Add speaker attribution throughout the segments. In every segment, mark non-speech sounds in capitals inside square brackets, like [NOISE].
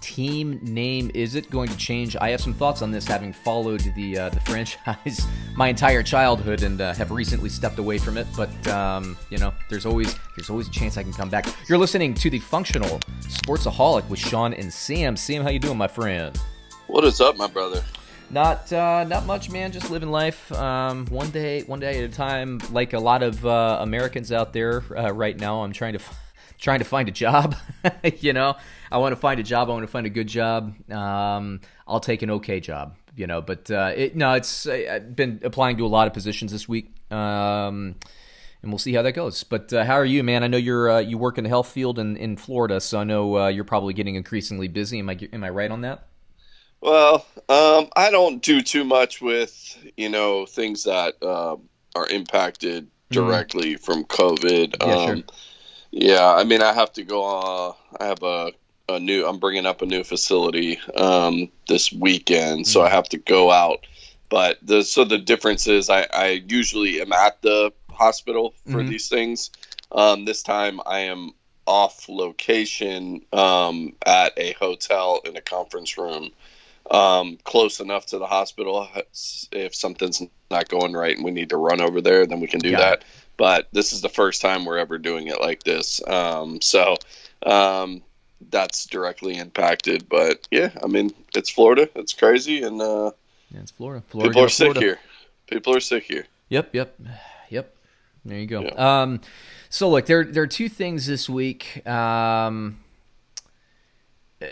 Speaker 1: team name. Is it going to change? I have some thoughts on this, having followed the uh, the [LAUGHS] franchise my entire childhood and uh, have recently stepped away from it. But um, you know, there's always there's always a chance I can come back. You're listening to the Functional Sportsaholic with Sean and Sam. Sam, how you doing, my friend?
Speaker 2: What is up, my brother?
Speaker 1: Not uh, not much, man. Just living life, um, one day one day at a time. Like a lot of uh, Americans out there uh, right now, I'm trying to. [LAUGHS] F- trying to find a job. [LAUGHS] you know, I want to find a job. I want to find a good job. Um, I'll take an okay job. You know, but uh, it, no, it's I've been applying to a lot of positions this week. Um, and we'll see how that goes. But uh, how are you, man? I know you're uh, you work in the health field in, in Florida, so I know uh, you're probably getting increasingly busy. Am I am I right on that?
Speaker 2: Well, um, I don't do too much with you know things that um, are impacted directly mm-hmm. from COVID.
Speaker 1: Yeah, um, sure
Speaker 2: yeah, I mean, I have to go. Uh, I have a, a new. I'm bringing up a new facility um, this weekend, so I mm-hmm. have to go out. But the so the difference is, I, I usually am at the hospital for mm-hmm. these things. Um, this time, I am off location um, at a hotel in a conference room, um, close enough to the hospital. If something's not going right and we need to run over there, then we can do that but this is the first time we're ever doing it like this. Um, so um, that's directly impacted. But yeah, I mean, it's Florida. It's crazy, and uh,
Speaker 1: yeah, it's Florida. Florida
Speaker 2: people are sick here. People are sick here.
Speaker 1: Yep, yep, yep. There you go. Yeah. Um, so look, there there are two things this week. Um, uh,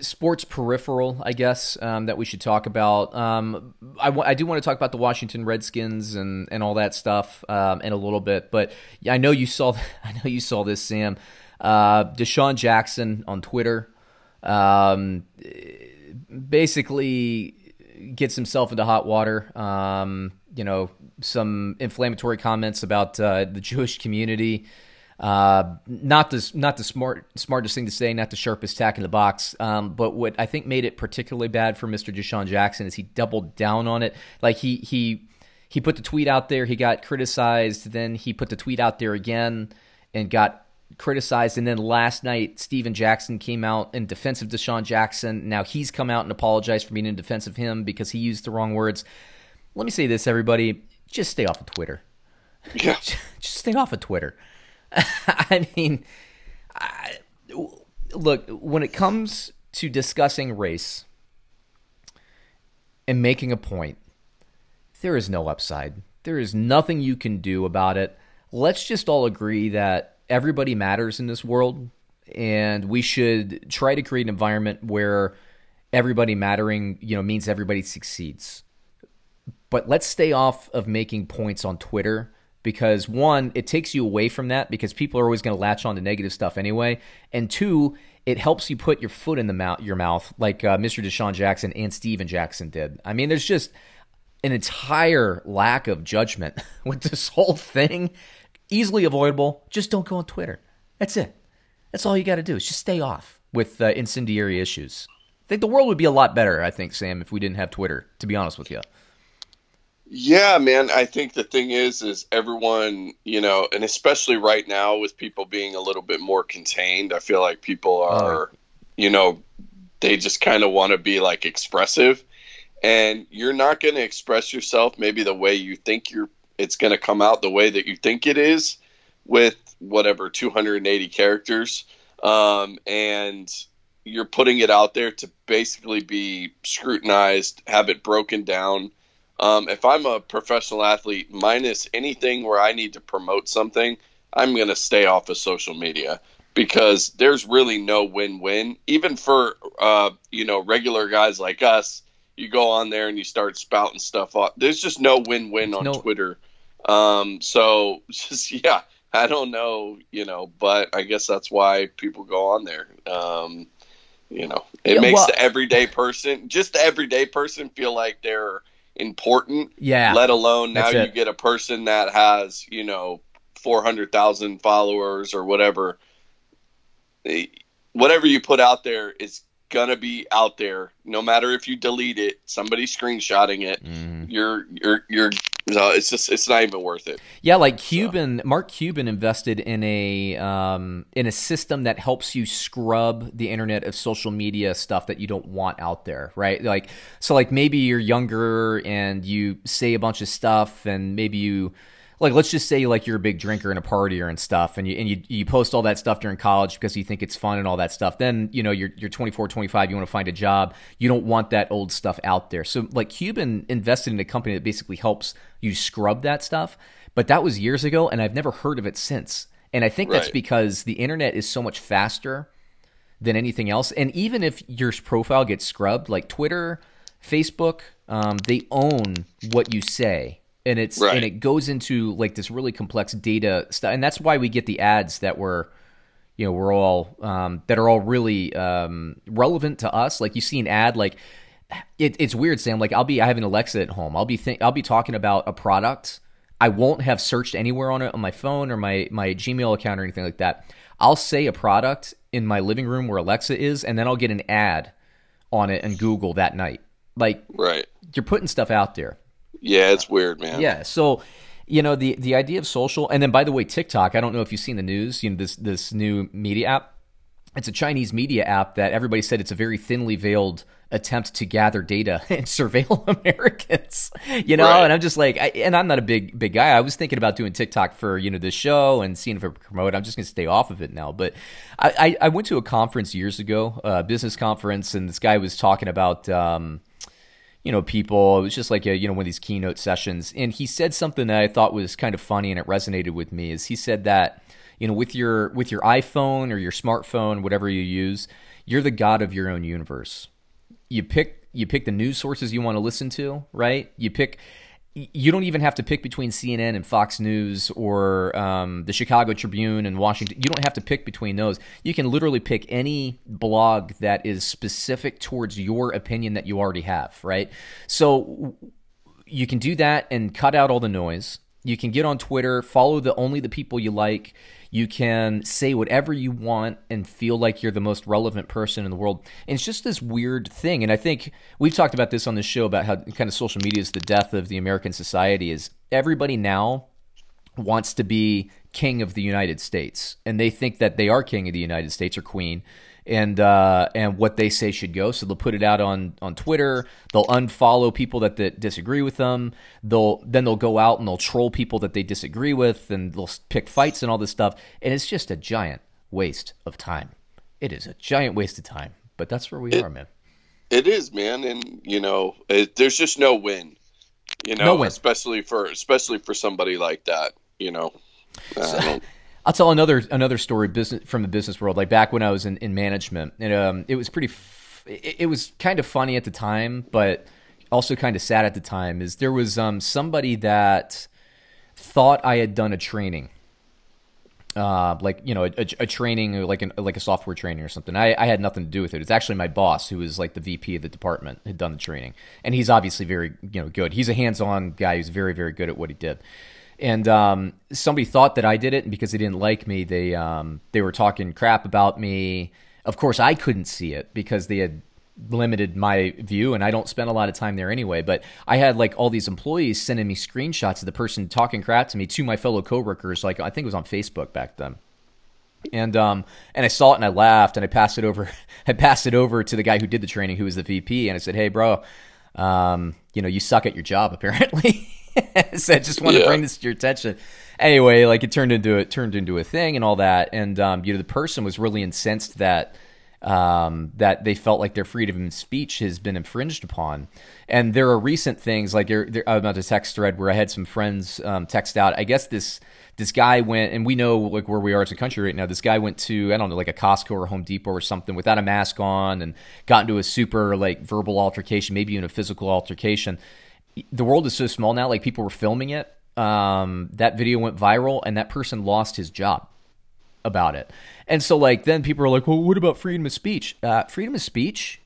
Speaker 1: sports peripheral, I guess, um, that we should talk about. Um, I, w- I do want to talk about the Washington Redskins and, and all that stuff um, in a little bit, but I know you saw [LAUGHS] I know you saw this, Sam. Uh, DeSean Jackson on Twitter um, basically gets himself into hot water. Um, you know, some inflammatory comments about uh, the Jewish community. Uh, not the not the smart smartest thing to say, not the sharpest tack in the box. Um, but what I think made it particularly bad for Mr. DeSean Jackson is he doubled down on it. Like he he he put the tweet out there, he got criticized, then he put the tweet out there again and got criticized. And then last night, Stephen Jackson came out in defense of DeSean Jackson. Now he's come out and apologized for being in defense of him because he used the wrong words. Let me say this, everybody: just stay off of Twitter.
Speaker 2: Yeah, [LAUGHS]
Speaker 1: just stay off of Twitter. [LAUGHS] I mean, I, look, when it comes to discussing race and making a point, there is no upside. There is nothing you can do about it. Let's just all agree that everybody matters in this world, and we should try to create an environment where everybody mattering, you know, means everybody succeeds. But let's stay off of making points on Twitter because one, it takes you away from that because people are always going to latch on to negative stuff anyway, and two, it helps you put your foot in the mouth, your mouth, like uh, Mr. DeSean Jackson and Stephen Jackson did. I mean, there's just an entire lack of judgment [LAUGHS] with this whole thing. Easily avoidable. Just don't go on Twitter. That's it. That's all you got to do is just stay off with uh, incendiary issues. I think the world would be a lot better, I think, Sam, if we didn't have Twitter, to be honest with you.
Speaker 2: Yeah, man. I think the thing is, is everyone, you know, and especially right now with people being a little bit more contained, I feel like people are, you know, they just kind of want to be like expressive, and you're not going to express yourself maybe the way you think you're. It's going to come out the way that you think it is, with whatever 280 characters, um, and you're putting it out there to basically be scrutinized, have it broken down um, if I'm a professional athlete, minus anything where I need to promote something, I'm going to stay off of social media because there's really no win-win. Even for uh, you know regular guys like us, you go on there and you start spouting stuff off. There's just no win-win on no. Twitter. Um, so [LAUGHS] just yeah, I don't know, you know, but I guess that's why people go on there. Um, you know, it yeah, makes well, the everyday person, just the everyday person, feel like they're important.
Speaker 1: Yeah.
Speaker 2: Let alone now you get a person that has, you know, 400,000 followers or whatever. whatever you put out there is gonna be out there no matter if you delete it somebody's screenshotting it mm. you're you're you're no, it's just it's not even worth it.
Speaker 1: Yeah, like Cuban, so. Mark Cuban invested in a um, in a system that helps you scrub the internet of social media stuff that you don't want out there, right? Like so, like maybe you're younger and you say a bunch of stuff, and maybe you like let's just say like you're a big drinker and a partier and stuff and you and you, you post all that stuff during college because you think it's fun and all that stuff then you know you're, you're 24 25 you want to find a job. You don't want that old stuff out there. So like cuban invested in a company that basically helps you scrub that stuff but that was years ago and i've never heard of it since. And i think right. that's because the internet is so much faster than anything else and even if your profile gets scrubbed like twitter facebook um, they own what you say and it's right. and it goes into like this really complex data stuff, and that's why we get the ads that were, you know, we're all um, that are all really um, relevant to us. Like you see an ad, like it, it's weird, Sam. Like I'll be I have an Alexa at home. I'll be think I'll be talking about a product. I won't have searched anywhere on it on my phone or my my Gmail account or anything like that. I'll say a product in my living room where Alexa is, and then I'll get an ad on it and Google that night. Like,
Speaker 2: right?
Speaker 1: You're putting stuff out there.
Speaker 2: Yeah, it's weird, man.
Speaker 1: Yeah. So, you know, the the idea of social, and then by the way, TikTok. I don't know if you've seen the news. You know, this this new media app. It's a Chinese media app that everybody said it's a very thinly veiled attempt to gather data [LAUGHS] and surveil [LAUGHS] Americans. You know, right. and I'm just like, I, and I'm not a big big guy. I was thinking about doing TikTok for you know this show and seeing if it promote. I'm just gonna stay off of it now. But I, I, I went to a conference years ago, a business conference, and this guy was talking about. Um, you know, people. It was just like a, you know, one of these keynote sessions. And he said something that I thought was kind of funny and it resonated with me is he said that, you know, with your with your iPhone or your smartphone, whatever you use, you're the god of your own universe. You pick you pick the news sources you want to listen to, right? You pick you don't even have to pick between CNN and Fox News or um, the Chicago Tribune and Washington. You don't have to pick between those. You can literally pick any blog that is specific towards your opinion that you already have, right? So you can do that and cut out all the noise. You can get on Twitter, follow the only the people you like. You can say whatever you want and feel like you're the most relevant person in the world. And it's just this weird thing. And I think we've talked about this on the show about how kind of social media is the death of the American society is everybody now wants to be king of the United States. And they think that they are king of the United States or queen and uh, and what they say should go. So they'll put it out on on Twitter. They'll unfollow people that, that disagree with them. They'll then they'll go out and they'll troll people that they disagree with, and they'll pick fights and all this stuff. And it's just a giant waste of time. It is a giant waste of time. But that's where we
Speaker 2: it,
Speaker 1: are, man.
Speaker 2: It is, man, and you know, it, there's just no win. You know, no win. especially for especially for somebody like that. You know.
Speaker 1: So, I'll tell another another story business from the business world. Like back when I was in, in management, and um, it was pretty. F- it, it, was kind of funny at the time, but also kind of sad at the time. Is there was um, somebody that thought I had done a training, uh, like you know, a, a training like an like a software training or something. I, I had nothing to do with it. It's actually my boss who was like the VP of the department had done the training, and he's obviously very you know good. He's a hands on guy who's very very good at what he did and um, somebody thought that I did it, and because they didn't like me, they um, they were talking crap about me. Of course, I couldn't see it because they had limited my view, and I don't spend a lot of time there anyway. But I had like all these employees sending me screenshots of the person talking crap to me to my fellow coworkers. Like I think it was on Facebook back then. And um and I saw it and I laughed and I passed it over [LAUGHS] I passed it over to the guy who did the training who was the VP and I said, "Hey, bro, um, you know, you suck at your job [LAUGHS] apparently." [LAUGHS] so I just want yeah. to bring this to your attention. Anyway, like it turned into it turned into a thing and all that, and um, you know the person was really incensed that um, that they felt like their freedom of speech has been infringed upon. And there are recent things like there, there, about a text thread where I had some friends um, text out. I guess this this guy went, and we know like where we are as a country right now. This guy went to I don't know like a Costco or Home Depot or something without a mask on and got into a super like verbal altercation, maybe even a physical altercation the world is so small now. Like people were filming it. Um, that video went viral, and that person lost his job about it. And so, like, then people are like, "Well, what about freedom of speech?" Uh, freedom of speech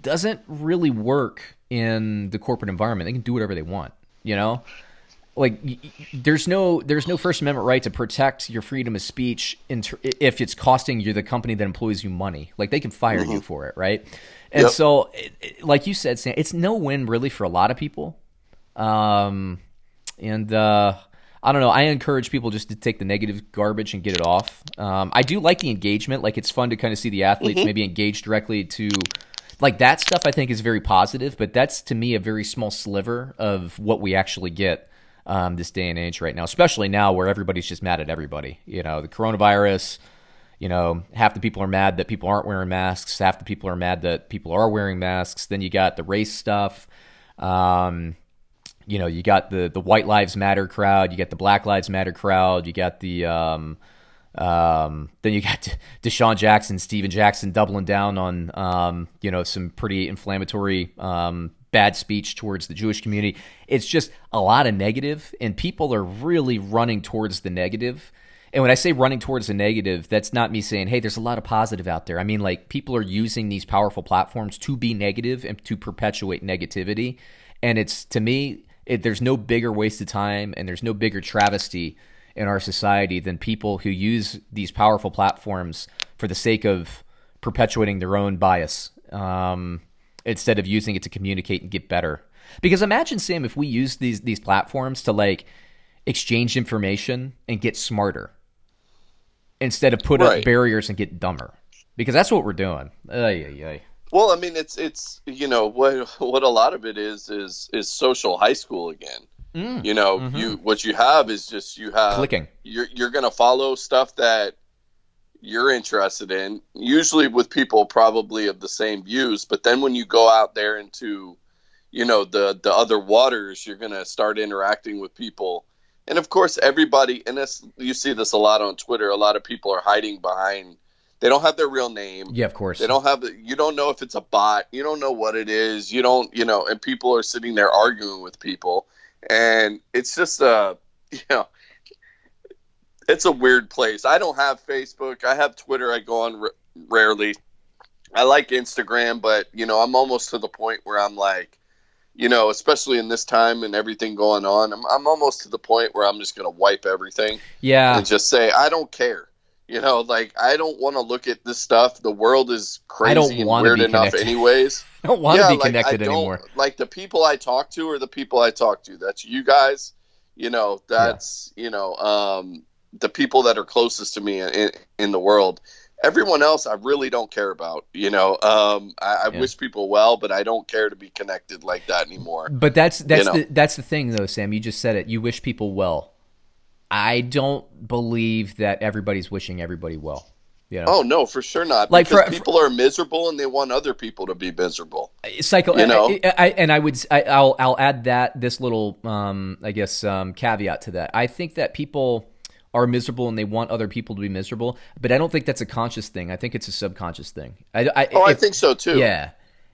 Speaker 1: doesn't really work in the corporate environment. They can do whatever they want, you know. Like there's no there's no First Amendment right to protect your freedom of speech ter- if it's costing you the company that employs you money. Like they can fire mm-hmm. you for it, right? And yep. so, it, it, like you said, Sam, it's no win really for a lot of people. Um, and uh, I don't know. I encourage people just to take the negative garbage and get it off. Um, I do like the engagement. Like it's fun to kind of see the athletes mm-hmm. maybe engage directly to like that stuff. I think is very positive, but that's to me a very small sliver of what we actually get um, this day and age right now, especially now where everybody's just mad at everybody. You know, the coronavirus. You know, half the people are mad that people aren't wearing masks. Half the people are mad that people are wearing masks. Then you got the race stuff. Um, you know, you got the the White Lives Matter crowd. You got the Black Lives Matter crowd. You got the um, um, then you got [LAUGHS] DeSean Jackson, Stephen Jackson doubling down on um, you know some pretty inflammatory um, bad speech towards the Jewish community. It's just a lot of negative, and people are really running towards the negative. And when I say running towards the negative, that's not me saying, hey, there's a lot of positive out there. I mean, like, people are using these powerful platforms to be negative and to perpetuate negativity. And it's, to me, it, there's no bigger waste of time and there's no bigger travesty in our society than people who use these powerful platforms for the sake of perpetuating their own bias. Um, instead of using it to communicate and get better. Because imagine, Sam, if we use these these platforms to like exchange information and get smarter instead of put right. up barriers and get dumber. Because that's what we're doing. Ay, ay, ay.
Speaker 2: Well, I mean, it's it's you know what what a lot of it is is is social high school again. Mm. You know, mm-hmm. you what you have is just you have
Speaker 1: clicking.
Speaker 2: You're you're gonna follow stuff that you're interested in, usually with people probably of the same views. But then when you go out there into, you know, the the other waters, you're gonna start interacting with people. And of course, everybody, and this you see this a lot on Twitter. A lot of people are hiding behind. They don't have their real name.
Speaker 1: Yeah, of course.
Speaker 2: They don't have. You don't know if it's a bot. You don't know what it is. You don't. You know, and people are sitting there arguing with people, and it's just uh, [LAUGHS] you know it's a weird place. I don't have Facebook. I have Twitter. I go on r- rarely. I like Instagram, but you know, I'm almost to the point where I'm like, you know, especially in this time and everything going on, I'm, I'm almost to the point where I'm just going to wipe everything.
Speaker 1: Yeah.
Speaker 2: And just say, I don't care. You know, like I don't want to look at this stuff. The world is crazy and weird enough, connected. anyways. [LAUGHS]
Speaker 1: I don't want yeah, to be like, connected anymore.
Speaker 2: Like the people I talk to are the people I talk to. That's you guys. You know, that's yeah. you know, um, the people that are closest to me in, in the world. Everyone else, I really don't care about. You know, um, I, I yeah. wish people well, but I don't care to be connected like that anymore.
Speaker 1: But that's that's you know? the that's the thing, though, Sam. You just said it. You wish people well. I don't believe that everybody's wishing everybody well. You know?
Speaker 2: Oh no, for sure not. Like because for, people are miserable and they want other people to be miserable.
Speaker 1: Cycle, you know. I, I, and I would, I, will I'll add that this little, um, I guess, um, caveat to that. I think that people are miserable and they want other people to be miserable. But I don't think that's a conscious thing. I think it's a subconscious thing. I, I
Speaker 2: oh, if, I think so too.
Speaker 1: Yeah.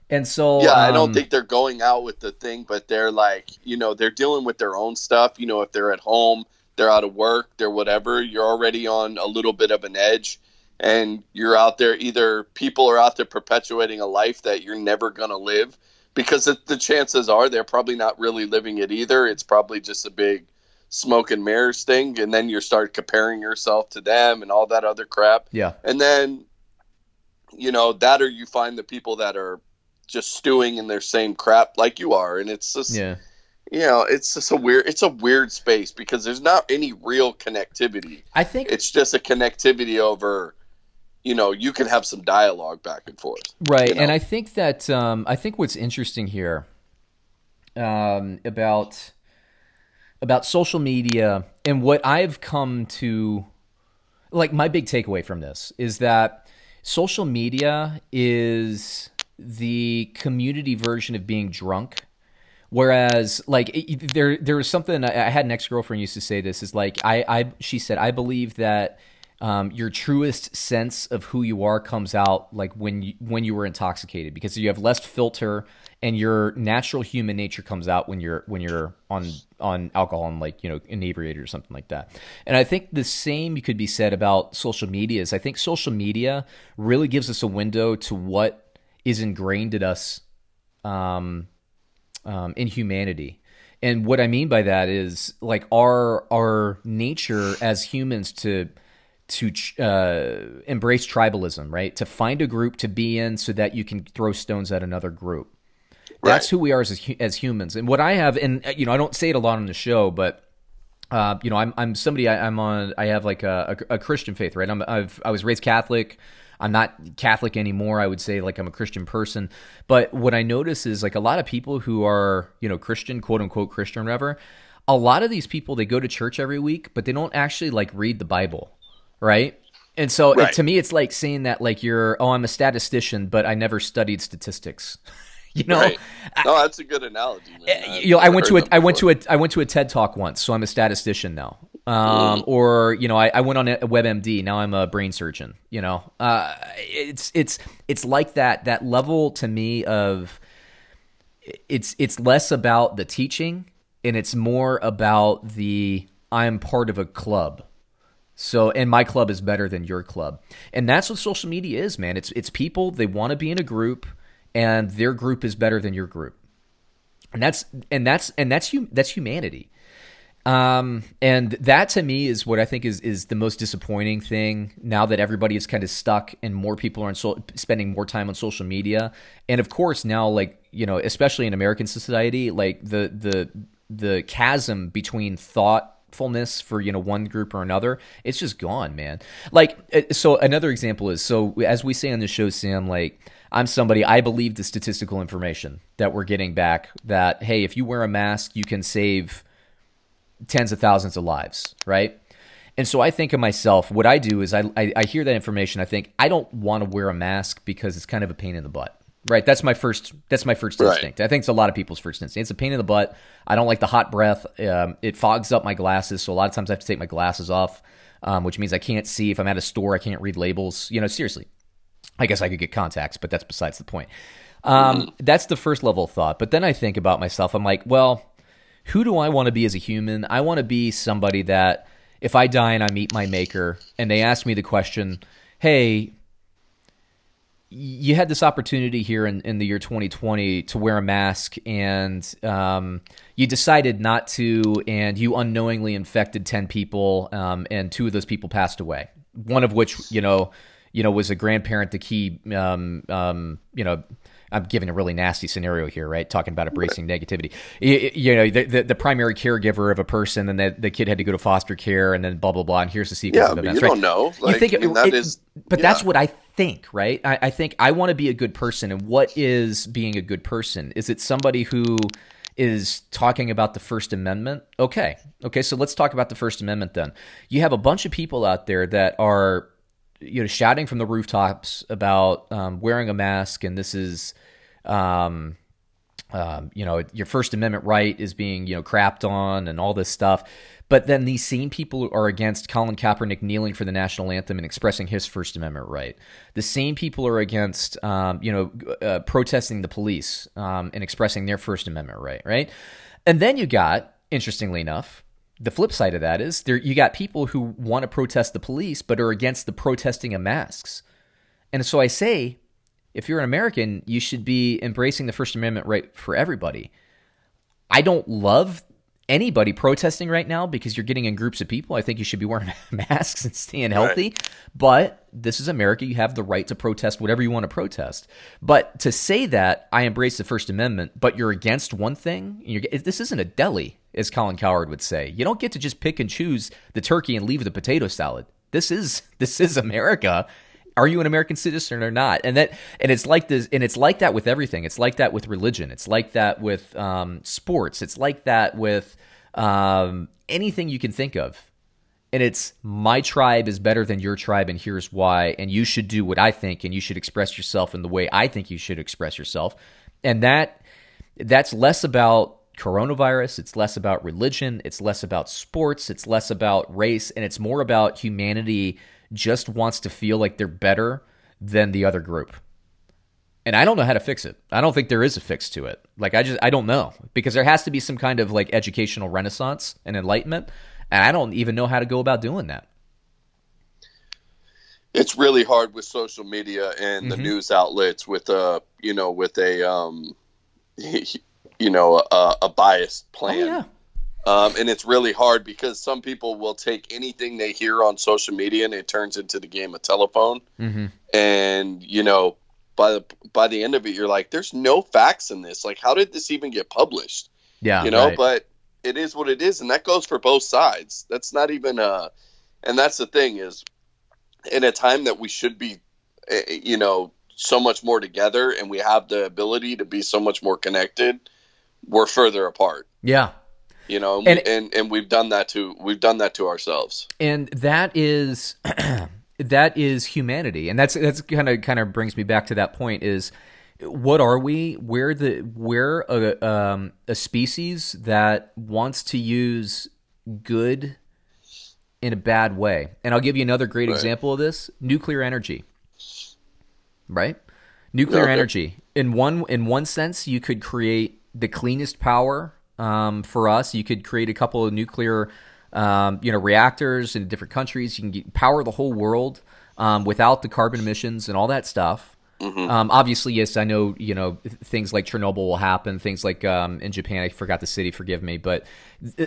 Speaker 1: And so
Speaker 2: yeah, um, I don't um, think they're going out with the thing, but they're like, you know, they're dealing with their own stuff. You know, if they're at home, they're out of work, they're whatever. You're already on a little bit of an edge, and you're out there. Either people are out there perpetuating a life that you're never gonna live, because the chances are they're probably not really living it either. It's probably just a big smoke and mirrors thing, and then you start comparing yourself to them and all that other crap.
Speaker 1: Yeah.
Speaker 2: And then, you know, that or you find the people that are just stewing in their same crap like you are, and it's just
Speaker 1: yeah.
Speaker 2: You know, it's just a weird. It's a weird space because there's not any real connectivity.
Speaker 1: I think
Speaker 2: it's just a connectivity over you know you can have some dialogue back and forth
Speaker 1: right
Speaker 2: you know?
Speaker 1: and i think that um, i think what's interesting here um, about about social media and what I've come to like my big takeaway from this is that social media is the community version of being drunk. Whereas like it, there there was something I had an ex-girlfriend used to say this is like I I she said I believe that um, your truest sense of who you are comes out like when you when you were intoxicated because you have less filter and your natural human nature comes out when you're when you're on on alcohol and like you know inebriated or something like that. And i think the same could be said about social media is i think social media really gives us a window to what is ingrained in us um, um, in humanity. And what I mean by that is like our our nature as humans to to uh, embrace tribalism, right? To find a group to be in so that you can throw stones at another group. Right. That's who we are as as humans. And what I have, and you know, I don't say it a lot on the show, but uh, you know, I'm I'm somebody I, am on. I have like a, a, a, Christian faith, right? I'm I've I was raised Catholic. I'm not Catholic anymore. I would say like I'm a Christian person. But what I notice is like a lot of people who are you know Christian, quote unquote Christian, whatever. A lot of these people they go to church every week, but they don't actually like read the Bible, right? And so right. it, to me, it's like saying that like you're oh I'm a statistician, but I never studied statistics. [LAUGHS] You know, right.
Speaker 2: no, that's a good analogy.
Speaker 1: Man. You know, I went to a I went to a I went to a TED talk once, so I'm a statistician now. Um, mm. Or you know, I, I went on a WebMD. Now I'm a brain surgeon. You know, uh, it's it's it's like that that level to me of it's it's less about the teaching and it's more about the I'm part of a club. So, and my club is better than your club, and that's what social media is, man. It's it's people they want to be in a group and their group is better than your group. And that's and that's and that's that's humanity. Um, and that to me is what I think is is the most disappointing thing now that everybody is kind of stuck and more people are so, spending more time on social media. And of course, now like you know, especially in American society, like the the the chasm between thoughtfulness for you know one group or another it's just gone man like uh, so another example is so as we say on the show sam like I'm somebody I believe the statistical information that we're getting back that hey, if you wear a mask, you can save tens of thousands of lives, right? And so I think of myself, what I do is I, I, I hear that information. I think I don't want to wear a mask because it's kind of a pain in the butt. Right. That's my first. That's my first right. instinct. I think it's a lot of people's first instinct. It's a pain in the butt. I don't like the hot breath. Um, it fogs up my glasses, so a lot of times I have to take my glasses off, um, which means I can't see. If I'm at a store, I can't read labels. You know, seriously, I guess I could get contacts, but that's besides the point. Um, mm-hmm. That's the first level of thought. But then I think about myself. I'm like, well, who do I want to be as a human? I want to be somebody that if I die and I meet my maker and they ask me the question, hey, you had this opportunity here in, in the year 2020 to wear a mask and um, you decided not to and you unknowingly infected 10 people um, and two of those people passed away. One of which you know you know, was a grandparent the key, um, um, you know, I'm giving a really nasty scenario here, right? Talking about embracing negativity. You, you know, the, the, the, primary caregiver of a person, and the, the kid had to go to foster care, and then blah blah blah. And here's the sequence
Speaker 2: yeah,
Speaker 1: of events.
Speaker 2: You
Speaker 1: right?
Speaker 2: don't know. Like, you think I mean, that it, is,
Speaker 1: but
Speaker 2: yeah.
Speaker 1: that's what I think, right? I, I think I want to be a good person, and what is being a good person? Is it somebody who is talking about the First Amendment? Okay, okay. So let's talk about the First Amendment then. You have a bunch of people out there that are you know shouting from the rooftops about um, wearing a mask and this is um, um, you know your first amendment right is being you know crapped on and all this stuff but then these same people are against Colin Kaepernick kneeling for the national anthem and expressing his First Amendment right. The same people are against, um, you know, uh, protesting the police um, and expressing their First Amendment right. Right, and then you got, interestingly enough, the flip side of that is there you got people who want to protest the police but are against the protesting of masks. And so I say, if you're an American, you should be embracing the First Amendment right for everybody. I don't love anybody protesting right now because you're getting in groups of people. I think you should be wearing [LAUGHS] masks and staying healthy. Right. But this is America. You have the right to protest whatever you want to protest. But to say that I embrace the First Amendment, but you're against one thing, this isn't a deli as Colin Cowherd would say. You don't get to just pick and choose the turkey and leave the potato salad. This is [LAUGHS] this is America. Are you an American citizen or not? And that and it's like this and it's like that with everything. It's like that with religion. It's like that with um, sports. It's like that with um, anything you can think of. And it's my tribe is better than your tribe, and here's why. And you should do what I think, and you should express yourself in the way I think you should express yourself. And that that's less about coronavirus. It's less about religion. It's less about sports. It's less about race. And it's more about humanity just wants to feel like they're better than the other group. And I don't know how to fix it. I don't think there is a fix to it. Like, I just, I don't know. Because there has to be some kind of like educational renaissance and enlightenment. And I don't even know how to go about doing that.
Speaker 2: It's really hard with social media and the mm-hmm. news outlets with a, you know, with a, um, [LAUGHS] you know a, a biased plan.
Speaker 1: Oh, yeah.
Speaker 2: Um, and it's really hard because some people will take anything they hear on social media and it turns into the game of telephone.
Speaker 1: Mm-hmm.
Speaker 2: And you know, by the by the end of it, you're like, "There's no facts in this. Like, how did this even get published?"
Speaker 1: Yeah.
Speaker 2: you know.
Speaker 1: right.
Speaker 2: But it is what it is, and that goes for both sides. That's not even uh, and that's the thing is, in a time that we should be, eh, eh, you know, so much more together, and we have the ability to be so much more connected, we're further apart
Speaker 1: yeah.
Speaker 2: You know and,
Speaker 1: And-
Speaker 2: and we've done that to we've done that to ourselves.
Speaker 1: And that is [CLEARS THROAT] that is humanity. And that's that's kind of kind of brings me back to that point is what are we? We're the we're a, um, a species that wants to use good in a bad way. And i'll give you another great
Speaker 2: Right.
Speaker 1: example of this. Nuclear energy. Right? Nuclear
Speaker 2: Okay.
Speaker 1: energy. In one in one sense you could create the cleanest power um, for us you could create a couple of nuclear um, you know reactors in different countries. You can get, power the whole world um, without the carbon emissions and all that stuff. Um, obviously yes i know you know things like chernobyl will happen things like um, in japan i forgot the city forgive me but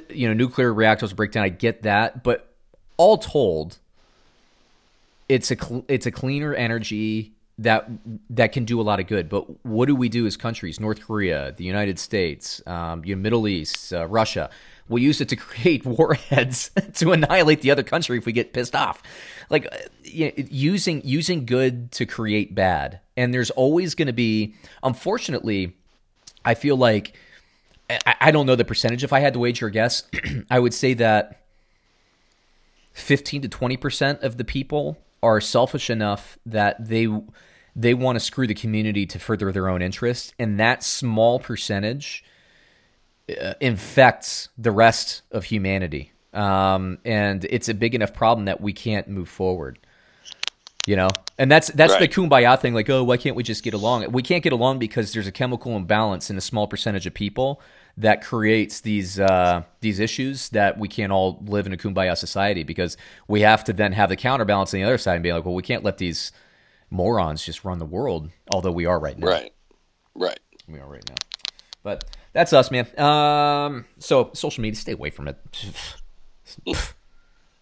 Speaker 1: you know nuclear reactors break down i get that but all told it's a cl- it's a cleaner energy that that can do a lot of good. But what do we do as countries? North Korea, the United States, um, you know, Middle East, uh, Russia. We use it to [LAUGHS] create warheads [LAUGHS] to annihilate the other country if we get pissed off. Like uh, you know, using using good to create bad, and there's always going to be. Unfortunately, I feel like I, I don't know the percentage. If I had to wager a guess, [CLEARS THROAT] I would say that 15 to 20% of the people are selfish enough that they they want to screw the community to further their own interests and that small percentage uh, infects the rest of humanity. Um, and it's a big enough problem that we can't move forward you know? And that's that's
Speaker 2: Right.
Speaker 1: the kumbaya thing like oh why can't we just get along? We can't get along because there's a chemical imbalance in a small percentage of people that creates these uh, these issues that we can't all live in a kumbaya society because we have to then have the counterbalance on the other side and be like well we can't let these morons just run the world although we are right now.
Speaker 2: Right. Right.
Speaker 1: We are right now. But that's us man. Um so social media stay away from it.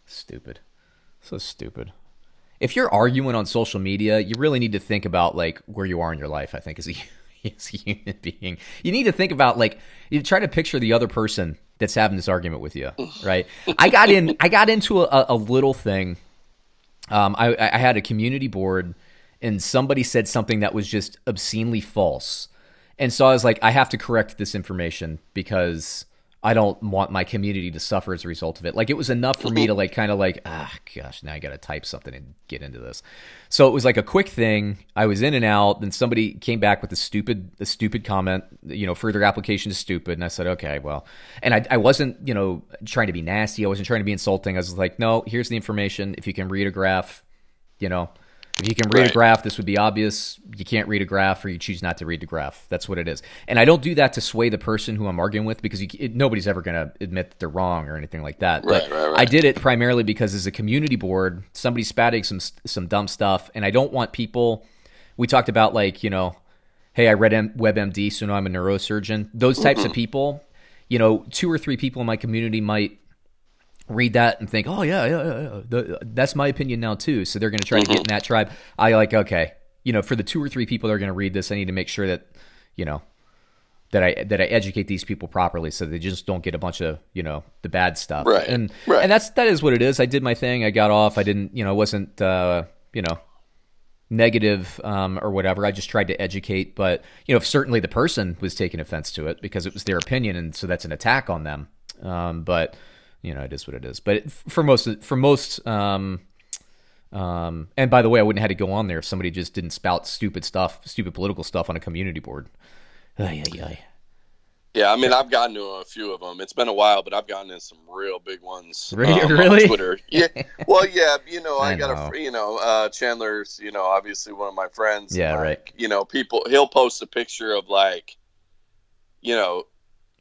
Speaker 1: Stupid. So stupid. If you're arguing on social media, you really need to think about like where you are in your life. I think as a, [LAUGHS] as a human being, you need to think about like you try to picture the other person that's having this argument with you, right? I got in, I got into a, a little thing. Um, I, I had a community board, and somebody said something that was just obscenely false, and so I was like, I have to correct this information because I don't want my community to suffer as a result of it. Like it was enough for me to like kind of like ah gosh now I got to type something and get into this. So it was like a quick thing. I was in and out. Then somebody came back with a stupid a stupid comment. You know, further application is stupid. And I said okay, well, and I I wasn't you know trying to be nasty. I wasn't trying to be insulting. I was like no, here's the information. If you can read a graph, you know. If you can read
Speaker 2: Right.
Speaker 1: a graph, this would be obvious. You can't read a graph, or you choose not to read the graph. That's what it is. And I don't do that to sway the person who I'm arguing with because you, it, nobody's ever going to admit that they're wrong or anything like that.
Speaker 2: Right,
Speaker 1: but
Speaker 2: right.
Speaker 1: I did it primarily because as a community board, somebody's spouting some some dumb stuff, and I don't want people. We talked about like you know, hey, I read M- WebMD, so now I'm a neurosurgeon. Those types of mm-hmm. people, you know, two or three people in my community might read that and think, oh yeah, yeah, yeah. That's my opinion now too. So they're going to try to get in that tribe. I like okay, you know, for the two or three people that are going to read this, I need to make sure that you know that I that I educate these people properly so they just don't get a bunch of you know the bad stuff.
Speaker 2: Right,
Speaker 1: And
Speaker 2: right.
Speaker 1: and that's that is what it is. I did my thing. I got off. I didn't you know wasn't uh, you know negative um, or whatever. I just tried to educate, but you know if certainly the person was taking offense to it because it was their opinion, and so that's an attack on them. Um, but you know it is what it is. But it, for most for most. Um, um, and by the way, I wouldn't have had to go on there if somebody just didn't spout stupid stuff, stupid political stuff on a community board. Ay, ay, ay.
Speaker 2: yeah i mean i've gotten to a few of them it's been a while but i've gotten in some real big ones
Speaker 1: Really?
Speaker 2: um, on [LAUGHS]
Speaker 1: Really?
Speaker 2: twitter yeah well yeah you know [LAUGHS] i,
Speaker 1: I
Speaker 2: got
Speaker 1: know.
Speaker 2: a you know uh chandler's you know obviously one of my friends
Speaker 1: Yeah,
Speaker 2: and,
Speaker 1: right.
Speaker 2: you know people he'll post a picture of like you know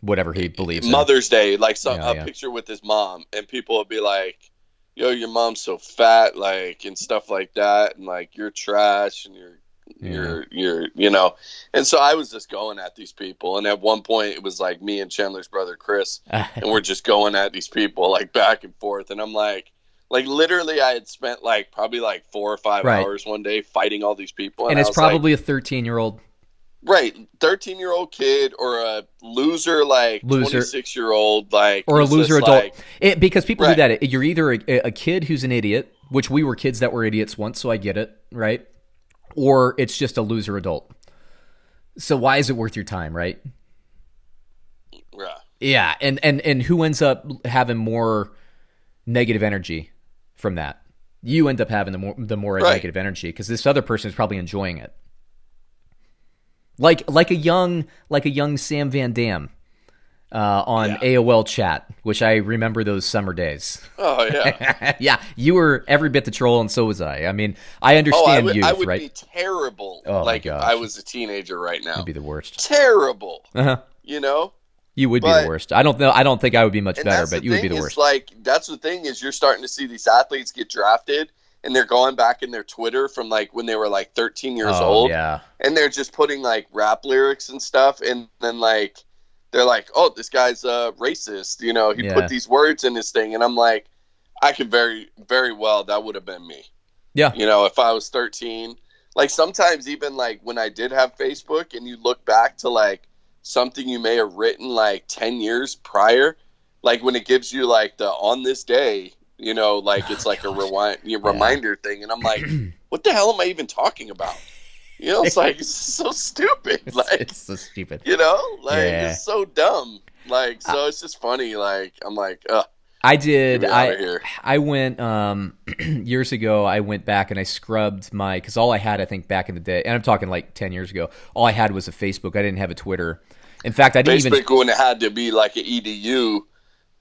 Speaker 1: Whatever he believes in.
Speaker 2: Mother's Day, like some
Speaker 1: Yeah,
Speaker 2: a
Speaker 1: yeah.
Speaker 2: picture with his mom, and people will be like, "Yo, your mom's so fat," like and stuff like that, and like you're trash, and you're Yeah. You're you're you know. And so I was just going at these people and at one point it was like me and Chandler's brother Chris [LAUGHS] and we're just going at these people like back and forth and I'm like like literally I had spent like probably like 4 or 5 right. hours one day fighting all these people
Speaker 1: and, and it's probably like, a 13 year old
Speaker 2: Right, thirteen-year-old kid or a loser like twenty-six-year-old like
Speaker 1: or a loser adult. Like, it, because people right. do that. You're either a, a, kid who's an idiot, which we were kids that were idiots once, so I get it, right? Or it's just a loser adult. So why is it worth your time, right?
Speaker 2: Yeah.
Speaker 1: Yeah, and and and who ends up having more negative energy from that? You end up having the more the more right. negative energy because this other person is probably enjoying it like like a young like a young Sam Van Dam uh, on yeah. AOL chat, which I remember those summer days.
Speaker 2: Oh yeah, [LAUGHS]
Speaker 1: yeah. You were every bit the troll, and so was I. I mean, I understand oh, I
Speaker 2: would,
Speaker 1: youth,
Speaker 2: I would
Speaker 1: right?
Speaker 2: be terrible. Oh, like if I was a teenager right now.
Speaker 1: You'd be the worst.
Speaker 2: Terrible. Uh-huh. You know.
Speaker 1: You would but, be the worst. I don't know. I don't think I would be much better, but you would be the worst.
Speaker 2: Like that's the thing is you're starting to see these athletes get drafted, and they're going back in their Twitter from like when they were like 13 years
Speaker 1: oh,
Speaker 2: old.
Speaker 1: Yeah.
Speaker 2: And they're just putting like rap lyrics and stuff. And then like, they're like, oh, this guy's a racist. You know, he yeah. put these words in his thing. And I'm like, I could very, very well, that would have been me.
Speaker 1: Yeah.
Speaker 2: You know, if I was 13. Like sometimes even like when I did have Facebook and you look back to like something you may have written like 10 years prior, like when it gives you like the on this day you know, like it's like a rewind, reminder yeah. thing, and I'm like, [CLEARS THROAT] what the hell am I even talking about? You know, it's like it's so stupid. [LAUGHS] Like
Speaker 1: it's so stupid.
Speaker 2: You know, like yeah. it's so dumb. Like so, it's just funny. Like I'm like, ugh.
Speaker 1: I did. I I went um, [CLEARS THROAT] years ago. I went back and I scrubbed my because all I had, I think, back in the day, and I'm talking like ten years ago. All I had was a Facebook. I didn't have a Twitter. In fact, I didn't
Speaker 2: Facebook
Speaker 1: even.
Speaker 2: when it had to be like an edu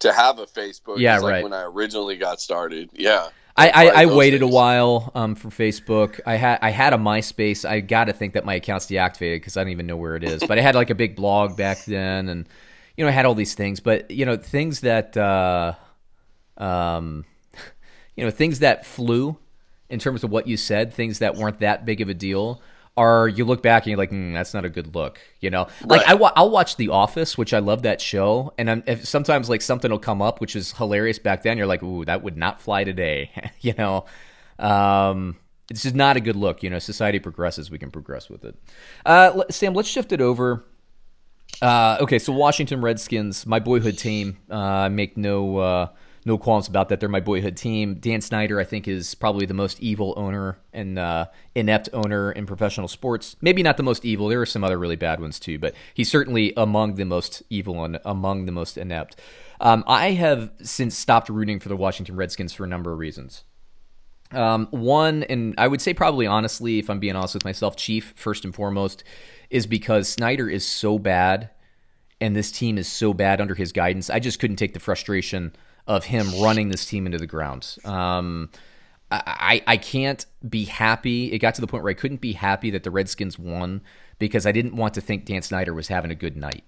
Speaker 2: to have a Facebook.
Speaker 1: Yeah,
Speaker 2: like
Speaker 1: right.
Speaker 2: When I originally got started, yeah.
Speaker 1: I, I, I waited days. a while um, for Facebook. I had I had a MySpace. I got to think that my account's deactivated because I don't even know where it is. but I had like a big blog back then, and you know I had all these things. But you know things that uh, um, [LAUGHS] you know things that flew in terms of what you said, things that weren't that big of a deal are you look back and you're like, mm, that's not a good look, you know? Like right. I wa- I'll watch The Office, which I love that show, and I'm, sometimes like something will come up which is hilarious back then. You're like, ooh, that would not fly today, [LAUGHS] you know? Um, it's just not a good look, you know. Society progresses, we can progress with it. Uh, Sam, let's shift it over. Uh, okay, so Washington Redskins, my boyhood team. Uh, make no uh, no qualms about that. They're my boyhood team. Dan Snyder, I think, is probably the most evil owner and uh, inept owner in professional sports. Maybe not the most evil. There are some other really bad ones too, but he's certainly among the most evil and among the most inept. Um, I have since stopped rooting for the Washington Redskins for a number of reasons. Um, one, and I would say probably honestly, if I'm being honest with myself, chief first and foremost, is because Snyder is so bad and this team is so bad under his guidance. I just couldn't take the frustration of him running this team into the ground. Um, I, I can't be happy. It got to the point where I couldn't be happy that the Redskins won because I didn't want to think Dan Snyder was having a good night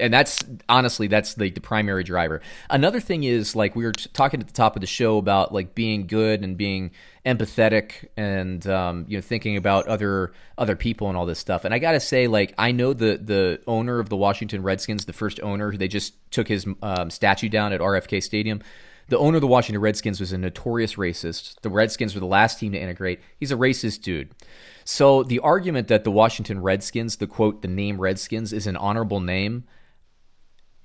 Speaker 1: and that's honestly that's the, the primary driver. Another thing is like we were talking at the top of the show about like being good and being empathetic and um, you know thinking about other other people and all this stuff. And i gotta say like i know the the owner of the washington redskins the first owner they just took his um, statue down at rfk stadium. The owner of the washington redskins was a notorious racist. The redskins were the last team to integrate. He's a racist dude. So the argument that the washington redskins the quote the name redskins is an honorable name